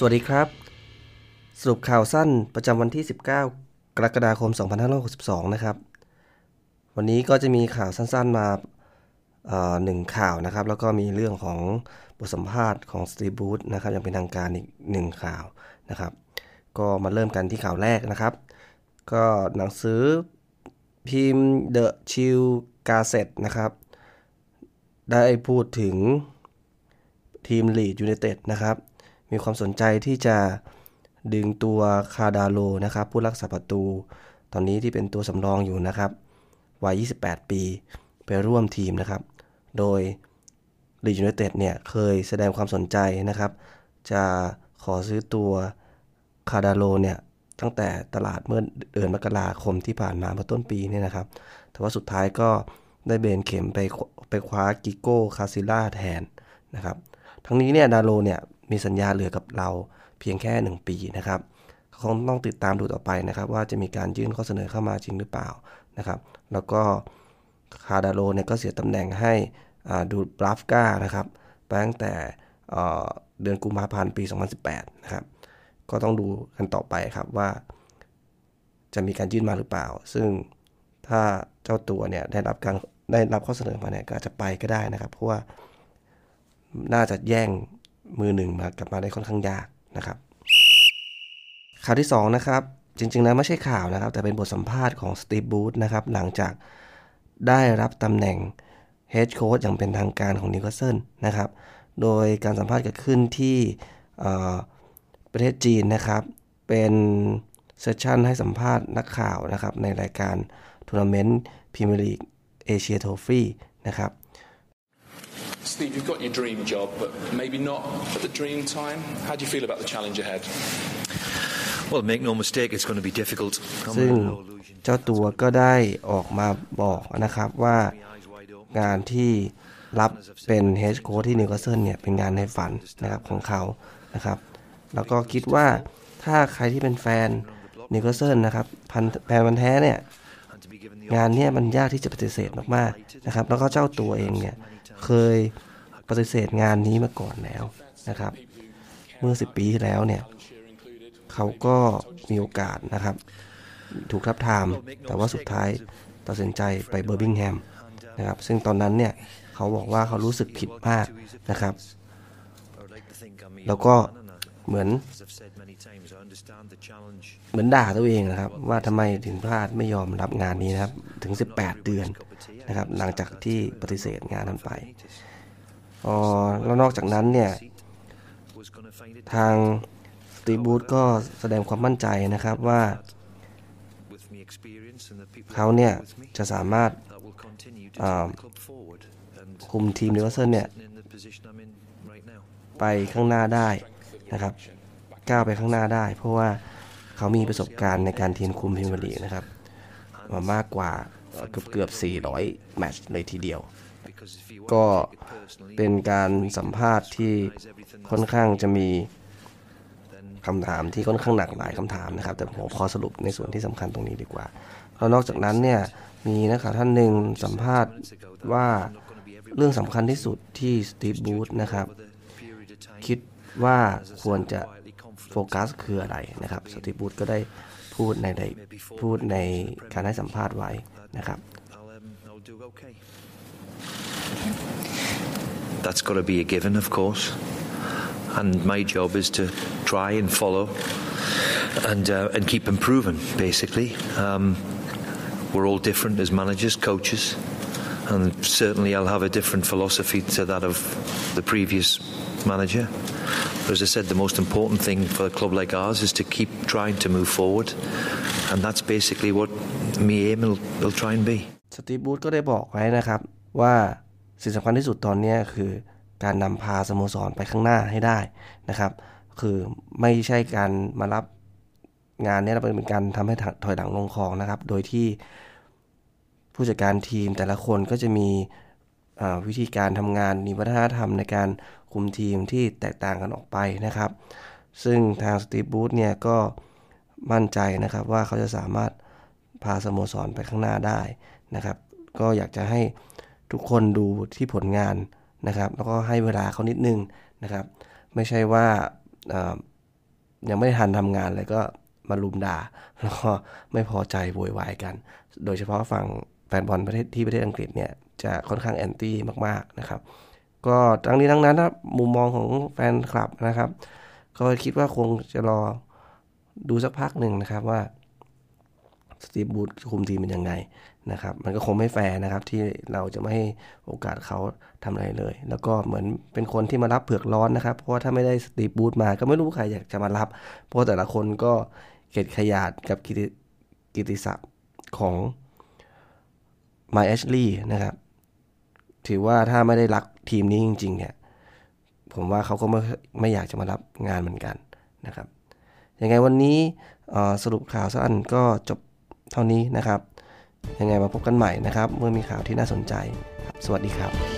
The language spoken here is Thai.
สวัสดีครับ สรุปข่าวสั้นประจำวันที่ 19 กรกฎาคม 2562 นะครับ วันนี้ก็จะมีข่าวสั้นๆมาหนึ่งข่าวนะครับ แล้วก็มีเรื่องของบทสัมภาษณ์ของสตีบูธนะครับอย่างเป็นทางการอีกหนึ่งข่าวนะครับ ก็มาเริ่มกันที่ข่าวแรกนะครับ ก็หนังสือพิมพ์ The Chill Gazette นะครับ ได้พูดถึงทีมลีดยูไนเต็ดนะครับ มีความสนใจที่จะดึงตัวคาดาโลนะครับ ผู้รักษาประตู ตอนนี้ที่เป็นตัวสำรองอยู่นะครับ วัย 28 ปีไปร่วมทีมนะครับ โดยลีดยูไนเต็ดเนี่ยเคยแสดงความสนใจนะครับ จะขอซื้อตัวคาดาโลเนี่ยตั้งแต่ตลาดเมื่อเดือนมกราคมที่ผ่านมาเมื่อต้นปีนี่นะครับ แต่ว่าสุดท้ายก็ได้เบนเข็มไปไปคว้ากิโก้คาซิล่าแทนนะครับ ทั้งนี้เนี่ยดาโลเนี่ย มีสัญญาเหลือกับเราเพียงแค่ 1 ปีนะครับคงต้องติดตามดูต่อไปนะครับ ว่าจะมีการยื่นข้อเสนอเข้ามาจริงหรือเปล่านะครับ แล้วก็คาร์ลดาร์โลว์เนี่ยก็เสียตำแหน่งให้ดูบราฟกานะครับไปตั้งแต่เดือนกุมภาพันธ์ปี 2018 นะครับ ก็ต้องดูกันต่อไปครับว่า จะมีการยื่นมาหรือเปล่า ซึ่งถ้าเจ้าตัวเนี่ยได้รับการได้รับข้อเสนอมาเนี่ยก็อาจจะไปก็ได้นะครับ เพราะว่าน่าจะแย่ง มือหนึ่งมากลับมาได้ค่อนข้างยากนะครับ ข่าวที่2นะครับจริงๆแล้วไม่ใช่ข่าวนะครับ แต่เป็นบทสัมภาษณ์ของสตีฟบรูซนะครับหลังจากได้รับตำแหน่ง head coach อย่างเป็นทางการของนิวคาสเซิลนะครับ โดยการสัมภาษณ์เกิดขึ้นที่ประเทศจีนนะครับ เป็น session ให้สัมภาษณ์นักข่าวนะครับ ในรายการทัวร์นาเมนต์พรีเมียร์ลีกเอเชีย Trophy นะครับ Steve, you've got your dream job, but maybe not at the dream time. How do you feel about the challenge ahead? Well, make no mistake, it's going to be difficult. ซึ่งเจ้าตัวก็ได้ออกมาบอกนะครับว่างานที่รับเป็น head coach ที่นิวคาสเซิลเนี่ยเป็นงานในฝันนะครับของเขานะครับ แล้วก็คิดว่าถ้าใครที่เป็นแฟนนิวคาสเซิลนะครับพันแฟนพันธุ์แท้เนี่ย งานนี้มันยากที่จะปฏิเสธมากๆนะครับ แล้วก็เจ้าตัวเองเนี่ยเคยปฏิเสธงานนี้มาก่อนแล้วนะครับ เมื่อ 10 ปีที่แล้วเนี่ยเขาก็มีโอกาสนะครับ ถูกทาบทาม แต่ว่าสุดท้ายตัดสินใจไปเบอร์บิงแฮมนะครับซึ่งตอนนั้นเนี่ยเขาบอกว่าเขารู้สึกผิดมากนะครับ แล้วก็ เหมือน เหมือนด่าตัวเองนะครับ ว่าทำไมถึงพลาดไม่ยอมรับงานนี้นะครับ ถึง 18 เดือนนะครับ หลังจากที่ปฏิเสธงานนั้นไปอ๋อแล้วนอกจากนั้นเนี่ย ทางสตีบูธก็แสดงความมั่นใจนะครับว่าเขาเนี่ยจะสามารถคุมทีมนิวคาสเซิลเนี่ย ไปข้างหน้าได้ นะครับก้าวไปข้างหน้าได้ เพราะว่าเขามีประสบการณ์ในการทีมคุมพรีเมียร์ลีกนะครับมามากกว่าเกือบเกือบ 400 แมตช์เลยทีเดียว ก็เป็นการสัมภาษณ์ที่ค่อนข้างจะมีคำถามที่ค่อนข้างหนักหลายคำถามนะครับ แต่ผมขอสรุปในส่วนที่สำคัญตรงนี้ดีกว่าแล้วนอกจากนั้นเนี่ยมีนักข่าวท่านหนึ่งสัมภาษณ์ว่าเรื่องสำคัญที่สุดที่สตีฟบูธนะครับ คิด ว่าควรจะโฟกัสคืออะไรนะครับสตีฟบูธก็ได้พูดในพูดในการให้สัมภาษณ์ไว้นะครับ That's got to be a given, of course. And my job is to try and follow and uh, and keep improving. Basically, um, we're all different as managers, coaches, and certainly I'll have a different philosophy to that of the previous manager. But as I said, the most important thing for a club like ours is to keep trying to move forward, and that's basically what me aim will, will try and be. สตีบูธก็ได้บอกไว้นะครับว่าสิ่งสำคัญที่สุดตอนนี้คือการนำพาสโมสรไปข้างหน้าให้ได้นะครับ คือไม่ใช่การมารับงานนี้เราเป็นการทำให้ถอยหลังลงคลองนะครับ โดยที่ผู้จัดการทีมแต่ละคนก็จะมี วิธีการทำงานมีวัฒนธรรมในการคุมทีมที่แตกต่างกันออกไปนะครับ ซึ่งทางสตีบูธเนี่ยก็มั่นใจนะครับว่าเขาจะสามารถพาสโมสรไปข้างหน้าได้นะครับ ก็อยากจะให้ทุกคนดูที่ผลงานนะครับ แล้วก็ให้เวลาเขานิดนึงนะครับ ไม่ใช่ว่ายังไม่ทันทำงานเลยก็มาลุมด่า แล้วก็ไม่พอใจโวยวายกัน โดยเฉพาะฝั่งแฟนบอลประเทศที่ประเทศอังกฤษเนี่ย จะค่อนข้างแอนตี้มากๆนะครับก็ทั้งนี้ทั้งนั้นนะมุมมองของแฟนคลับนะครับก็คิดว่าคงจะรอดูสักพักหนึ่งนะครับว่าสตีบูธคุมทีมเป็นยังไงนะครับ มันก็คงไม่แฟร์นะครับ ที่เราจะไม่ให้โอกาสเขาทำอะไรเลย แล้วก็เหมือนเป็นคนที่มารับเผือกร้อนนะครับ เพราะว่าถ้าไม่ได้สตีบูธมาก็ไม่รู้ใครอยากจะมารับ เพราะแต่ละคนก็เกตขยาดกับกิติกิติศัพท์ของมาแอชลีย์นะครับ ถือว่าถ้าไม่ได้รักทีมนี้จริง ๆ เนี่ย ผมว่าเขาก็ไม่ไม่อยากจะมารับงานเหมือนกันนะครับยังไงวันนี้สรุปข่าวสั้นก็จบเท่านี้นะครับ ยังไงมาพบกันใหม่นะครับ เมื่อมีข่าวที่น่าสนใจสวัสดีครับ